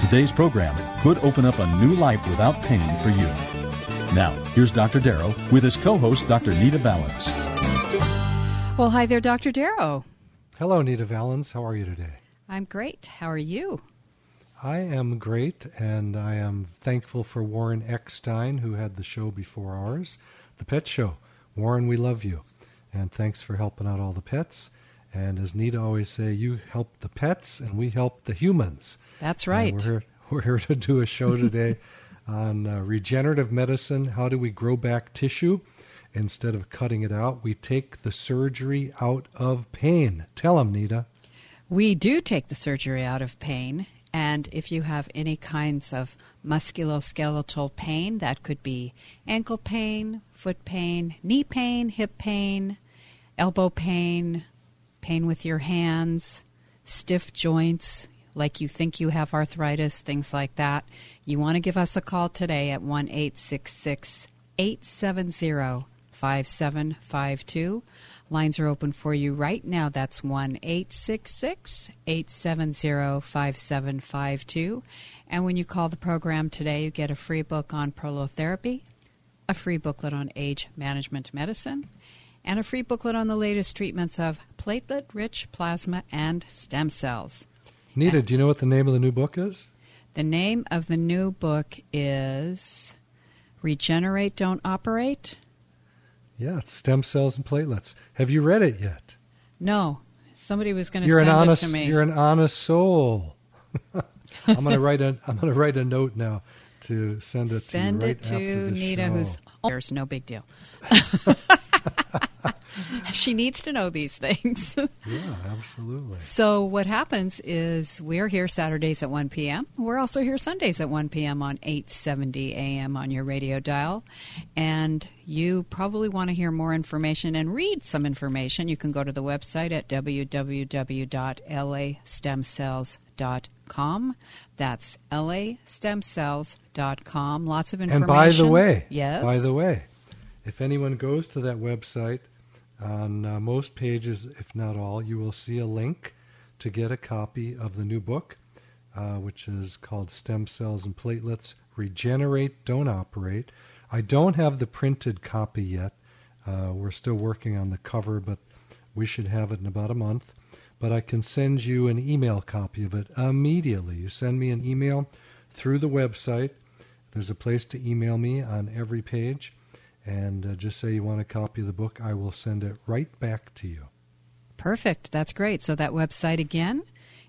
Today's program could open up a new life without pain for you. Now, here's Dr. Darrow with his co host, Dr. Nita Valens. Well, hi there, Dr. Darrow. Hello, Nita Valens. How are you today? I'm great. How are you? I am great, and I am thankful for Warren Eckstein, who had the show before ours, The Pet Show. Warren, we love you, and thanks for helping out all the pets. And as Nita always say, you help the pets, and we help the humans. That's right. And we're here, we're here to do a show today on uh, regenerative medicine. How do we grow back tissue instead of cutting it out? We take the surgery out of pain. Tell them, Nita. We do take the surgery out of pain, and if you have any kinds of musculoskeletal pain, that could be ankle pain, foot pain, knee pain, hip pain, elbow pain, pain with your hands, stiff joints, like you think you have arthritis, things like that, you want to give us a call today at 1 870 5752. Lines are open for you right now. That's 1 870 5752. And when you call the program today, you get a free book on prolotherapy, a free booklet on age management medicine, and a free booklet on the latest treatments of platelet rich plasma and stem cells. Nita, do you know what the name of the new book is? The name of the new book is Regenerate, Don't Operate. Yeah, it's stem cells and platelets. Have you read it yet? No. Somebody was going to send an honest, it to me. You're an honest soul. I'm going to write a I'm going to write a note now to send it send to you right it to the Nita, show. who's oh, there's no big deal. she needs to know these things. yeah, absolutely. So what happens is we're here Saturdays at 1 p.m. We're also here Sundays at 1 p.m. on 870 a.m. on your radio dial. And you probably want to hear more information and read some information. You can go to the website at www.lastemcells.com. That's lastemcells.com. Lots of information. And by the way, yes. by the way, if anyone goes to that website, on uh, most pages, if not all, you will see a link to get a copy of the new book, uh, which is called Stem Cells and Platelets Regenerate, Don't Operate. I don't have the printed copy yet. Uh, we're still working on the cover, but we should have it in about a month. But I can send you an email copy of it immediately. You send me an email through the website. There's a place to email me on every page and uh, just say you want a copy of the book, I will send it right back to you. Perfect. That's great. So that website again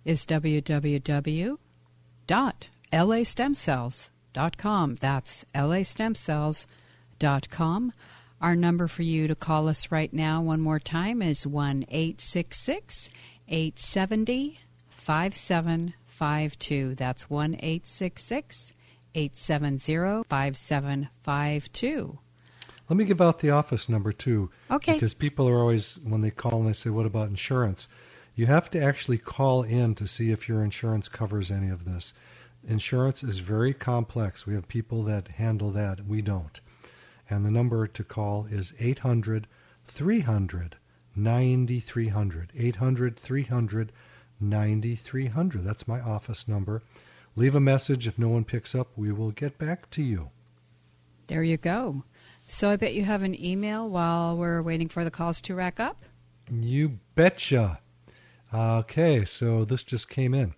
is www.lastemcells.com. That's lastemcells.com. Our number for you to call us right now, one more time, is 1 866 870 5752. That's 1 866 870 5752. Let me give out the office number too. Okay. Because people are always, when they call and they say, what about insurance? You have to actually call in to see if your insurance covers any of this. Insurance is very complex. We have people that handle that. We don't. And the number to call is 800 300 9300. 800 300 9300. That's my office number. Leave a message. If no one picks up, we will get back to you. There you go. So I bet you have an email while we're waiting for the calls to rack up? You betcha. Okay, so this just came in.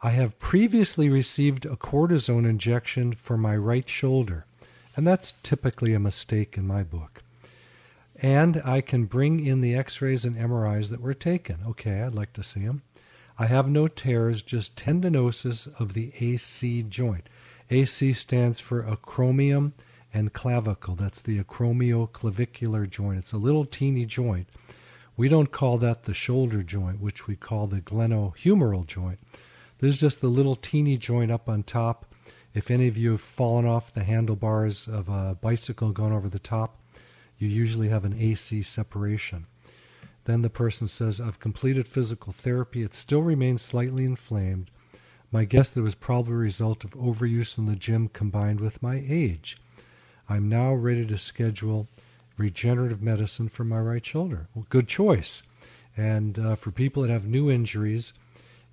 I have previously received a cortisone injection for my right shoulder, and that's typically a mistake in my book. And I can bring in the x rays and MRIs that were taken. Okay, I'd like to see them. I have no tears, just tendinosis of the AC joint. AC stands for acromion and clavicle. That's the acromioclavicular joint. It's a little teeny joint. We don't call that the shoulder joint, which we call the glenohumeral joint. This is just the little teeny joint up on top. If any of you have fallen off the handlebars of a bicycle going over the top, you usually have an AC separation. Then the person says, I've completed physical therapy. It still remains slightly inflamed. My guess that it was probably a result of overuse in the gym combined with my age. I'm now ready to schedule regenerative medicine for my right shoulder. Well, good choice. And uh, for people that have new injuries,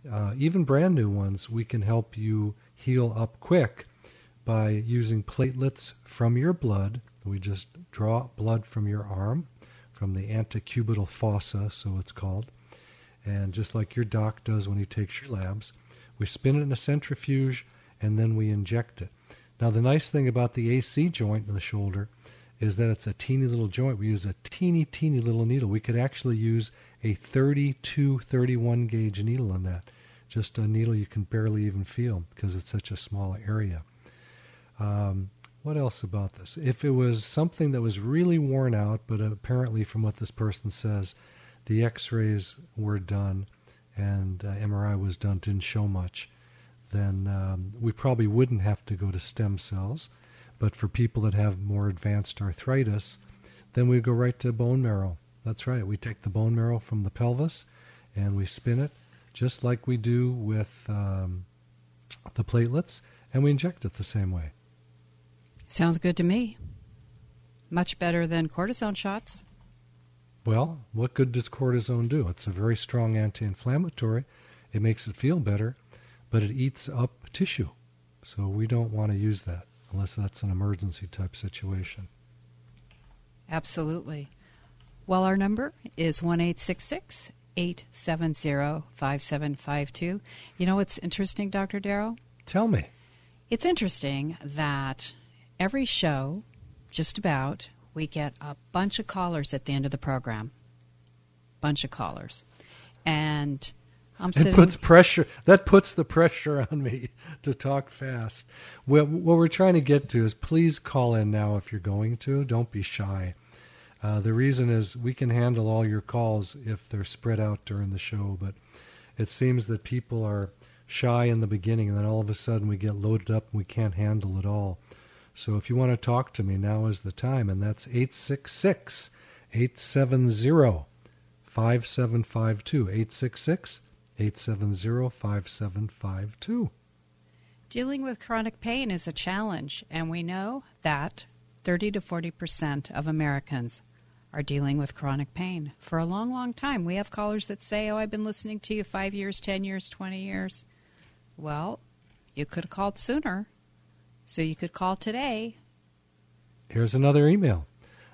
uh, even brand new ones, we can help you heal up quick by using platelets from your blood. We just draw blood from your arm, from the antecubital fossa, so it's called. And just like your doc does when he takes your labs, we spin it in a centrifuge and then we inject it. Now, the nice thing about the AC joint in the shoulder is that it's a teeny little joint. We use a teeny, teeny little needle. We could actually use a 32, 31 gauge needle on that. Just a needle you can barely even feel because it's such a small area. Um, what else about this? If it was something that was really worn out, but apparently from what this person says, the x-rays were done and uh, MRI was done, didn't show much then um, we probably wouldn't have to go to stem cells. But for people that have more advanced arthritis, then we go right to bone marrow. That's right. We take the bone marrow from the pelvis and we spin it just like we do with um, the platelets, and we inject it the same way. Sounds good to me. Much better than cortisone shots. Well, what good does cortisone do? It's a very strong anti inflammatory. It makes it feel better, but it eats up tissue. So we don't want to use that unless that's an emergency type situation. Absolutely. Well, our number is 1 870 5752. You know what's interesting, Dr. Darrow? Tell me. It's interesting that every show, just about, we get a bunch of callers at the end of the program. Bunch of callers. And I'm it puts pressure. That puts the pressure on me to talk fast. What, what we're trying to get to is please call in now if you're going to. Don't be shy. Uh, the reason is we can handle all your calls if they're spread out during the show, but it seems that people are shy in the beginning, and then all of a sudden we get loaded up and we can't handle it all. So if you want to talk to me, now is the time, and that's 866 870 5752. 866 870 5752. Dealing with chronic pain is a challenge, and we know that 30 to 40 percent of Americans are dealing with chronic pain for a long, long time. We have callers that say, Oh, I've been listening to you five years, 10 years, 20 years. Well, you could have called sooner, so you could call today. Here's another email.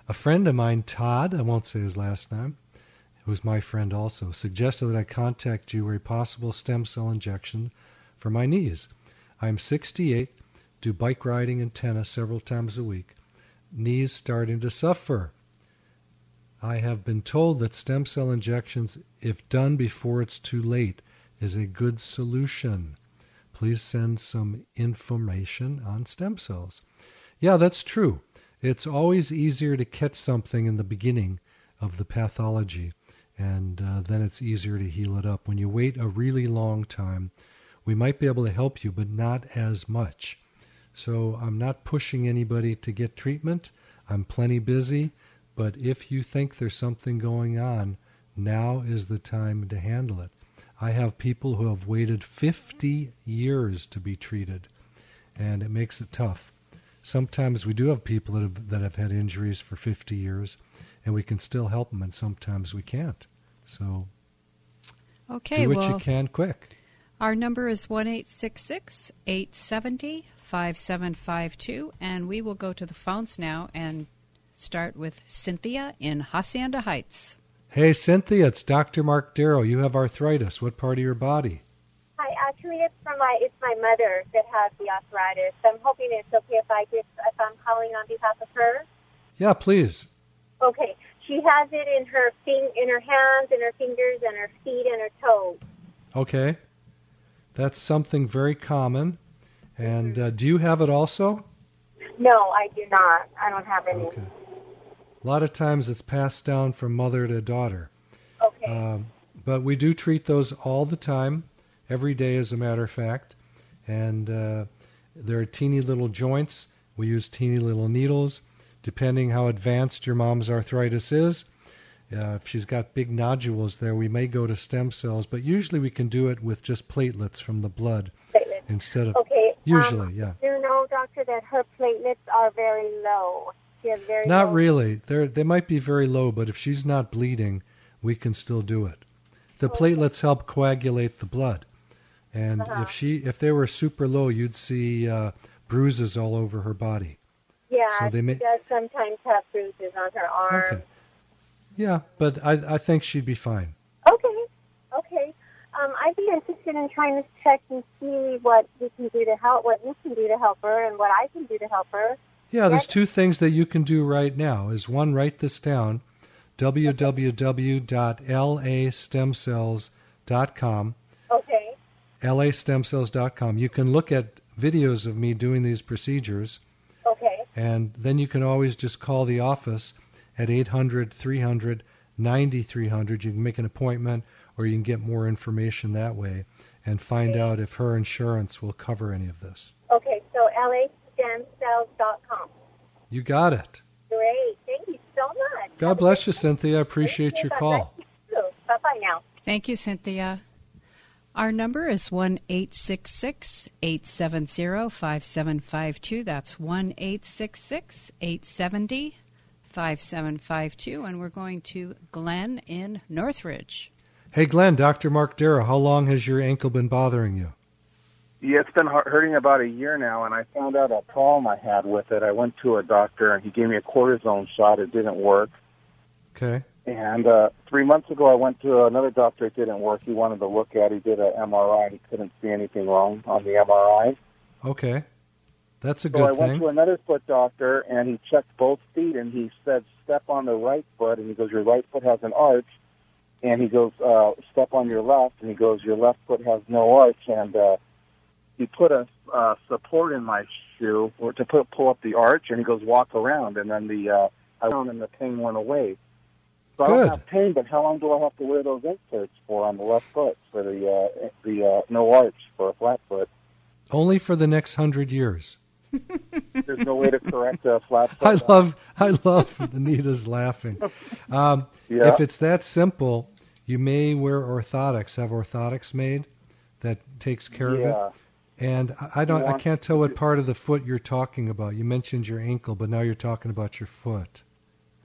A friend of mine, Todd, I won't say his last name, who is my friend also, suggested that I contact you for a possible stem cell injection for my knees. I am 68, do bike riding and tennis several times a week. Knees starting to suffer. I have been told that stem cell injections, if done before it's too late, is a good solution. Please send some information on stem cells. Yeah, that's true. It's always easier to catch something in the beginning of the pathology and uh, then it's easier to heal it up. When you wait a really long time, we might be able to help you, but not as much. So I'm not pushing anybody to get treatment. I'm plenty busy, but if you think there's something going on, now is the time to handle it. I have people who have waited 50 years to be treated, and it makes it tough. Sometimes we do have people that have, that have had injuries for 50 years, and we can still help them, and sometimes we can't. So, okay, do what well, you can quick. Our number is one eight six six eight seventy five seven five two, and we will go to the phones now and start with Cynthia in Hacienda Heights. Hey, Cynthia, it's Dr. Mark Darrow. You have arthritis. What part of your body? Hi, actually, it's from my it's my mother that has the arthritis. I'm hoping it's okay if I get if I'm calling on behalf of her. Yeah, please. Okay. She has it in her fing- in her hands, in her fingers, and her feet and her toes. Okay. That's something very common. And uh, do you have it also? No, I do not. I don't have any. Okay. A lot of times it's passed down from mother to daughter. Okay. Um, but we do treat those all the time, every day as a matter of fact. And uh, there are teeny little joints. We use teeny little needles. Depending how advanced your mom's arthritis is, uh, if she's got big nodules there, we may go to stem cells. But usually we can do it with just platelets from the blood platelets. instead of. Okay. Usually, um, yeah. Do you know, doctor, that her platelets are very low? She has very Not low. really. They're, they might be very low, but if she's not bleeding, we can still do it. The platelets help coagulate the blood, and Uh-huh. if she if they were super low, you'd see uh, bruises all over her body. Yeah, So they she may- does sometimes have bruises on her arm. Okay. Yeah, but I I think she'd be fine. Okay. Okay. Um, I'd be interested in trying to check and see what we can do to help, what you can do to help her, and what I can do to help her. Yeah, there's two things that you can do right now. Is one, write this down, www.lastemcells.com, Okay. lastemcells.com. You can look at videos of me doing these procedures. And then you can always just call the office at 800 300 9300. You can make an appointment, or you can get more information that way and find out if her insurance will cover any of this. Okay. So lastemcells.com. You got it. Great. Thank you so much. God bless you, Cynthia. I appreciate your call. Bye bye now. Thank you, Cynthia. Our number is 1 870 5752. That's 1 870 5752. And we're going to Glenn in Northridge. Hey, Glenn, Dr. Mark Darrow, how long has your ankle been bothering you? Yeah, it's been hurting about a year now, and I found out a problem I had with it. I went to a doctor, and he gave me a cortisone shot. It didn't work. Okay. And uh, three months ago, I went to another doctor. It didn't work. He wanted to look at. He did an MRI. He couldn't see anything wrong on the MRI. Okay. That's a good So I good went to another foot doctor, and he checked both feet, and he said, "Step on the right foot," and he goes, "Your right foot has an arch." And he goes, uh, "Step on your left," and he goes, "Your left foot has no arch." And uh, he put a uh, support in my shoe or to put pull up the arch, and he goes, "Walk around," and then the uh, I went and the pain went away. So I Good. don't have pain, but how long do I have to wear those inserts for on the left foot for the uh, the uh, no arch for a flat foot? Only for the next hundred years. There's no way to correct a flat foot. I love, I love Anita's laughing. Um, Yeah. If it's that simple, you may wear orthotics. Have orthotics made that takes care of it. And I- I don't, I can't tell what part of the foot you're talking about. You mentioned your ankle, but now you're talking about your foot.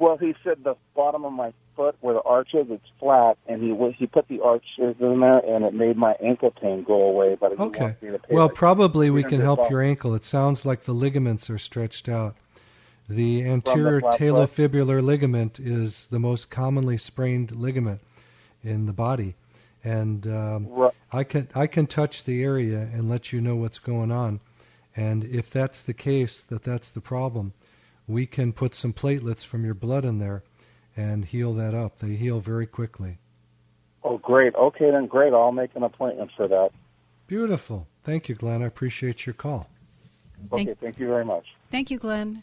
Well, he said the bottom of my foot where the arch is, it's flat, and he he put the arches in there, and it made my ankle pain go away. But Okay. wants me to pay Well, like probably we can help your ankle. It sounds like the ligaments are stretched out. The anterior foot? talofibular ligament is the most commonly sprained ligament in the body, and um, Ru- I can I can touch the area and let you know what's going on. And if that's the case, that that's the problem, we can put some platelets from your blood in there and heal that up. They heal very quickly. Oh, great. Okay, then great. I'll make an appointment for that. Beautiful. Thank you, Glenn. I appreciate your call. Okay, Thank- thank you very much. Thank you, Glenn.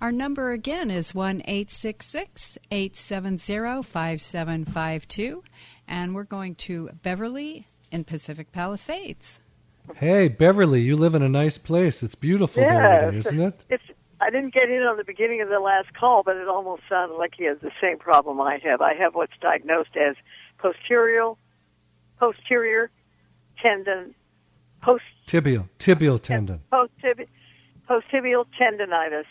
Our number again is 1 870 870 5752. And we're going to Beverly in Pacific Palisades. Hey, Beverly, you live in a nice place. It's beautiful there today, isn't it? It's. I didn't get in on the beginning of the last call, but it almost sounded like he has the same problem I have. I have what's diagnosed as posterior, posterior tendon, post, Tibial, tibial tendon. post-tibi- post-tibial tendonitis.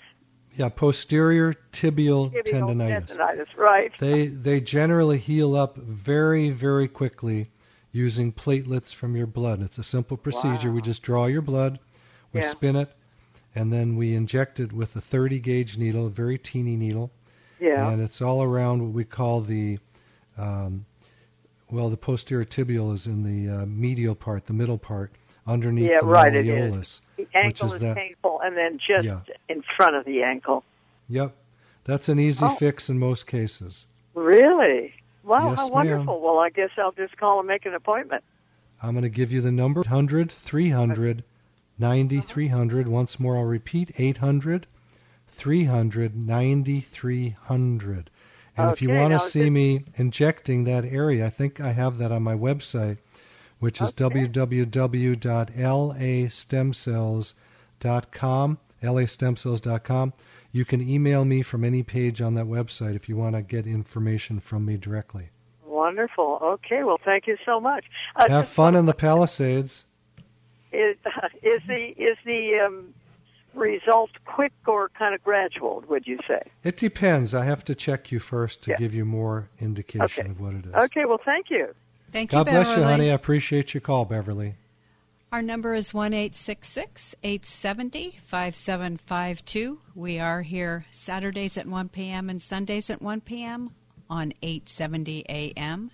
Yeah, posterior tibial, Tibial tendonitis. tendonitis, right? They they generally heal up very very quickly using platelets from your blood. It's a simple procedure. We just draw your blood, we Yeah. spin it, and then we inject it with a 30 gauge needle, a very teeny needle, Yeah. and it's all around what we call the um, well, the posterior tibial is in the uh, medial part, the middle part underneath Yeah, the right, it is. malleolus, The ankle is is that. painful, and then just Yeah. in front of the ankle. Yep, that's an easy Oh. fix in most cases. Really? Wow, Yes, how ma'am. wonderful. Well, I guess I'll just call and make an appointment. I'm going to give you the number 800 300 9300. Once more, I'll repeat 800 300 9300. And if you want to see it- me injecting that area, I think I have that on my website, which is www.lastemcells.com. lastemcells.com. You can email me from any page on that website if you want to get information from me directly. Wonderful. Okay, well, thank you so much. Uh, Have fun in the Palisades. Is, is the is the um, result quick or kind of gradual? Would you say? It depends. I have to check you first to Yeah. give you more indication Okay. of what it is. Okay. Well, thank you. Thank you, God bless Beverly. you, honey. I appreciate your call, Beverly. Our number is 1 870 5752. We are here Saturdays at 1 p.m. and Sundays at 1 p.m. on 870 a.m.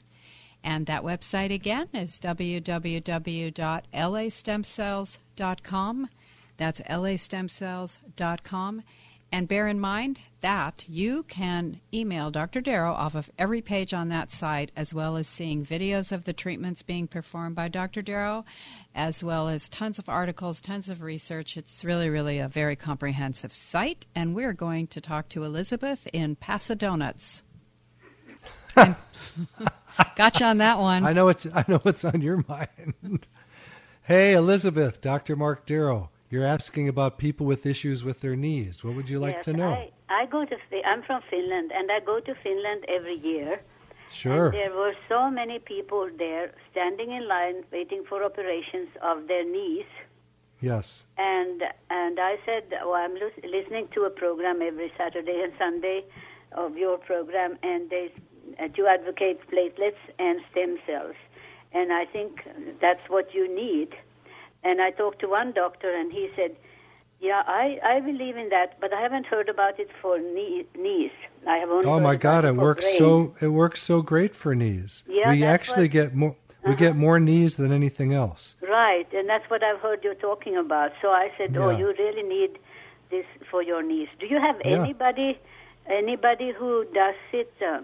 And that website again is www.lastemcells.com. That's lastemcells.com. And bear in mind that you can email Dr. Darrow off of every page on that site, as well as seeing videos of the treatments being performed by Dr. Darrow, as well as tons of articles, tons of research. It's really, really a very comprehensive site. And we're going to talk to Elizabeth in Pasadonuts. Gotcha on that one. I know it's I know what's on your mind. hey, Elizabeth, Dr. Mark Darrow, you're asking about people with issues with their knees. What would you like yes, to know? I, I go to I'm from Finland, and I go to Finland every year. sure. And there were so many people there standing in line waiting for operations of their knees. Yes. And and I said, well, I'm listening to a program every Saturday and Sunday of your program, and they uh, you advocate platelets and stem cells, and I think that's what you need. And I talked to one doctor, and he said, "Yeah, I I believe in that, but I haven't heard about it for knee, knees. I have only Oh my God, it it works brain." so it works so great for knees. Yeah, we actually what- get more we get more knees than anything else. Right, and that's what I've heard you talking about. So I said, "Oh, you really need this for your knees." Do you have Yeah. anybody, anybody who does it uh,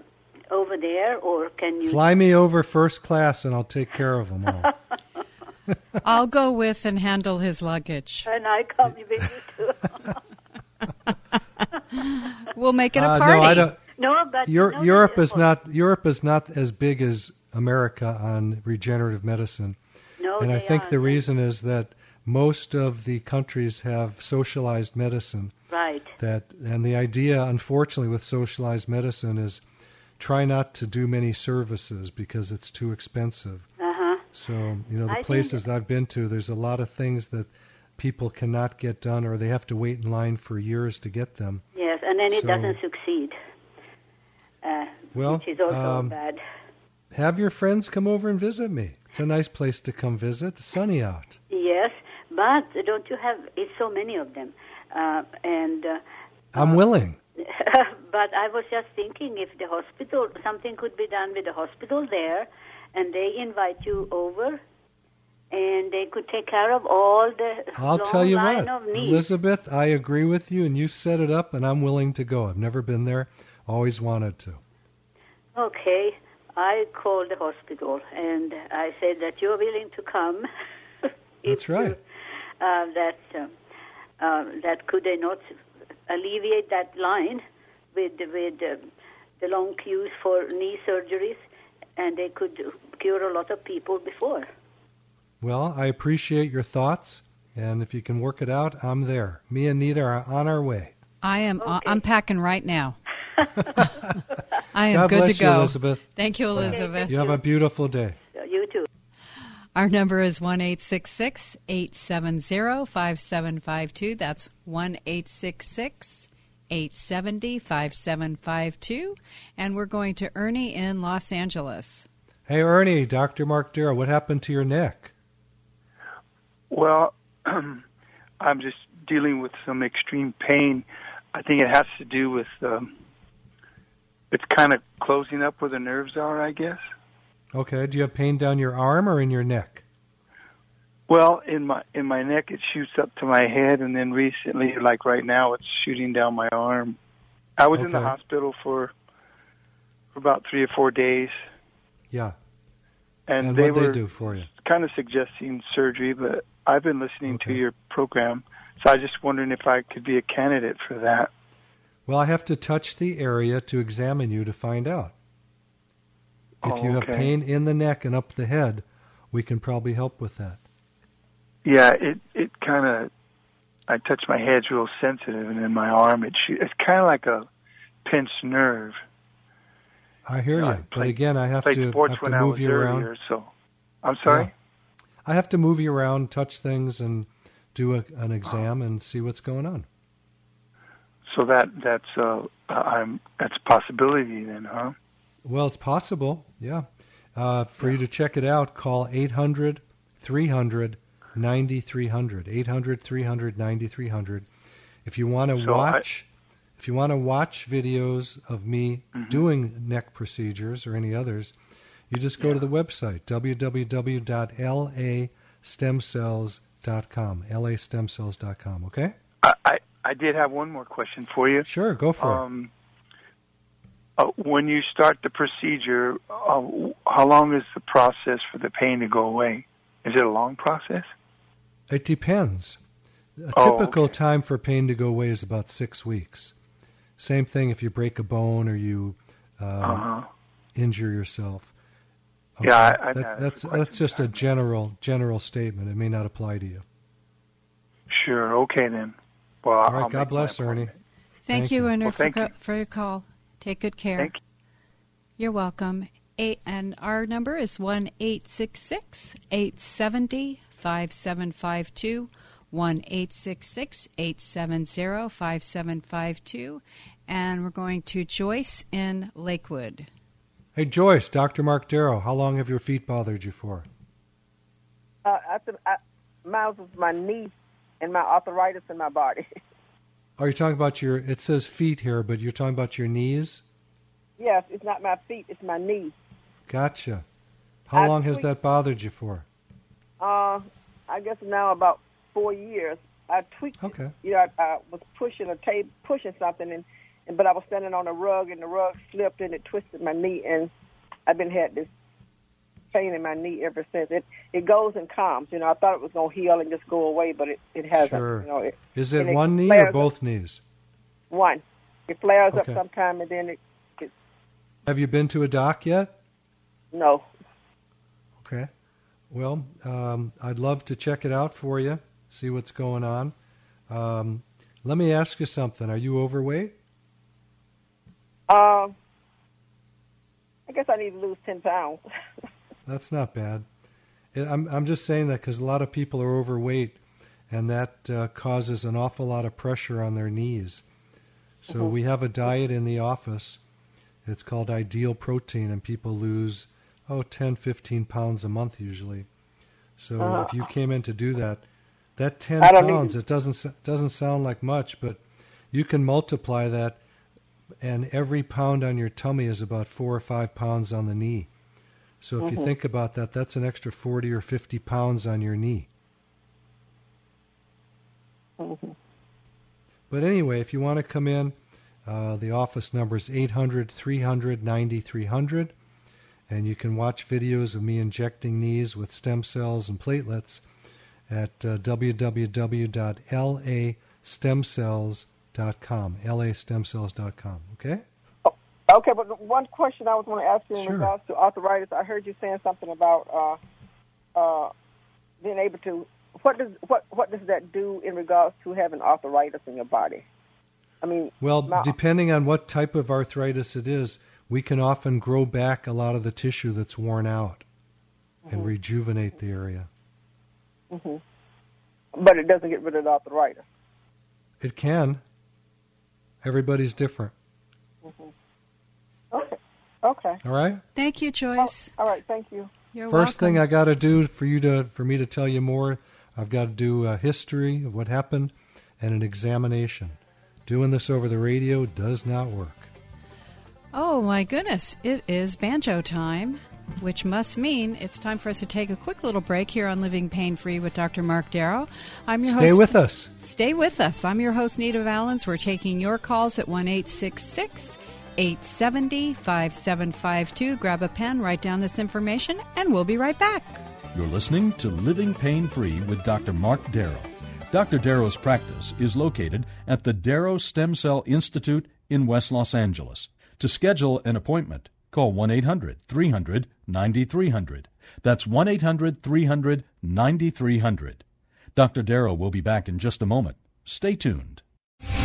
over there, or can you? Fly me over first class and I'll take care of them all. I'll go with and handle his luggage. And I come with you too. We'll make it a Uh, party. no, I don't. no, but Eur- no, Europe is not Europe is not as big as America on regenerative medicine, No, and I think the aren't. reason is that most of the countries have socialized medicine. Right. That and the idea, unfortunately, with socialized medicine is try not to do many services because it's too expensive. Uh huh. So you know the think- places that I've been to, there's a lot of things that people cannot get done, or they have to wait in line for years to get them. Yes, and then it So- doesn't succeed. Uh, Well, which is also um, bad. Have your friends come over and visit me. It's a nice place to come visit. It's sunny out. Yes, but don't you have? It's so many of them, uh, and. Uh, I'm willing. but I was just thinking if the hospital, something could be done with the hospital there, and they invite you over, and they could take care of all the I'll tell you line what, of needs. Elizabeth, I agree with you, and you set it up, and I'm willing to go. I've never been there, always wanted to. Okay, I called the hospital and I said that you're willing to come. That's right. you- uh, that um, uh, that could they not alleviate that line with with um, the long queues for knee surgeries, and they could cure a lot of people before. Well, I appreciate your thoughts, and if you can work it out, I'm there. Me and Nita are on our way. I am. uh, I'm packing right now. I am God good bless to you, go. Elizabeth. Thank you, Elizabeth. You have a beautiful day. You too. Our number is one eight six six eight seven zero five seven five two. That's one eight six six eight seventy five seven five two. And we're going to Ernie in Los Angeles. Hey, Ernie, Dr. Mark Darrow, what happened to your neck? Well, I'm just dealing with some extreme pain. I think it has to do with um, it's kind of closing up where the nerves are. I guess. Okay, do you have pain down your arm or in your neck? Well, in my in my neck it shoots up to my head, and then recently, like right now, it's shooting down my arm. I was in the hospital for for about three or four days, Yeah. and, And they were they do for you? kind of suggesting surgery. But I've been listening to your program, so I was just wondering if I could be a candidate for that. Well, I have to touch the area to examine you to find out. If Oh, you have pain in the neck and up the head, we can probably help with that. Yeah, it it kind of. I touch my head's real sensitive, and in my arm it shoot, it's kind of like a pinched nerve. I hear I you, but played- again, I have to have to move you around. earlier, so I'm sorry. Yeah. I have to move you around, touch things, and do a, an exam and see what's going on. So that that's uh, I'm that's a possibility then, huh? Well, it's possible, yeah. Uh, for you to check it out, call 800 300 9300. 800 300 9300. If you want to So I- watch, if you want to watch videos of me Mm-hmm. doing neck procedures or any others, you just go to the website www.lastemcells.com. lastemcells.com. Okay? I, I I did have one more question for you. Sure, go for it. Uh, when you start the procedure, uh, how long is the process for the pain to go away? Is it a long process? It depends. A Oh, typical time for pain to go away is about six weeks. Same thing if you break a bone or you um, Uh-huh. injure yourself. Yeah, I- I've That- had that's that's just a general general statement. It may not apply to you. Sure. Okay then. Well, All I'll God bless, Ernie. Thank, Thank you, you. Ernie, Well, for, you. for your call. Take good care. Thank You're welcome. Eight, and our number is one eight six six eight seventy five seven five two. One eight six six eight seven zero five seven five two, and we're going to Joyce in Lakewood. Hey Joyce, Dr. Mark Darrow, how long have your feet bothered you for? Uh, I, th- I, miles of my knee and my arthritis in my body. Are you talking about your? It says feet here, but you're talking about your knees. yes, it's not my feet, it's my knee. Gotcha. How I long has that bothered you for? Uh, I guess now about four years. I tweaked. it. Okay. You know, I, I was pushing a tape, pushing something, and, and but I was standing on a rug, and the rug slipped and it twisted my knee, and I've been had this pain in my knee ever since. It it goes and comes. You know, I thought it was gonna heal and just go away, but it it hasn't. Sure. You know, it, Is it and it one knee or up. both knees? one. It flares Okay. up sometime, and then it, it Have you been to a doc yet? no. Okay. Well, um, I'd love to check it out for you, see what's going on. Um, let me ask you something. Are you overweight? Uh, I guess I need to lose ten pounds. That's not bad. I'm I'm just saying that because a lot of people are overweight, and that uh, causes an awful lot of pressure on their knees. So Mhm. we have a diet in the office. It's called Ideal Protein, and people lose oh 10, 15 pounds a month usually. So Uh, if you came in to do that, that 10 I don't need pounds it doesn't doesn't sound like much, but you can multiply that, and every pound on your tummy is about four or five pounds on the knee. So if you Mhm. think about that, that's an extra 40 or 50 pounds on your knee. Mhm. But anyway, if you want to come in, uh, the office number is 800 300 9300, and you can watch videos of me injecting knees with stem cells and platelets at uh, www.lastemcells.com. lastemcells.com. Okay? Okay, but one question I was going to ask you in Sure. regards to arthritis, I heard you saying something about uh, uh, being able to. What does what what does that do in regards to having arthritis in your body? I mean, Well, my- depending on what type of arthritis it is, we can often grow back a lot of the tissue that's worn out and rejuvenate the area. hmm but it doesn't get rid of the arthritis. It can. Everybody's different. hmm Okay. Okay. All right? Thank you, Joyce. Oh, all right. Thank you. You're First welcome. thing I got to do for you to for me to tell you more, I've got to do a history of what happened and an examination. Doing this over the radio does not work. Oh my goodness, it is banjo time. which must mean it's time for us to take a quick little break here on Living Pain Free with Dr. Mark Darrow. I'm your Stay host. with us. Stay with us. I'm your host, Nita Valens. We're taking your calls at 1 870 5752. Grab a pen, write down this information, and we'll be right back. You're listening to Living Pain Free with Dr. Mark Darrow. Dr. Darrow's practice is located at the Darrow Stem Cell Institute in West Los Angeles. To schedule an appointment, call 1 800 300 9300. That's 1 800 300 9300. Dr. Darrow will be back in just a moment. Stay tuned.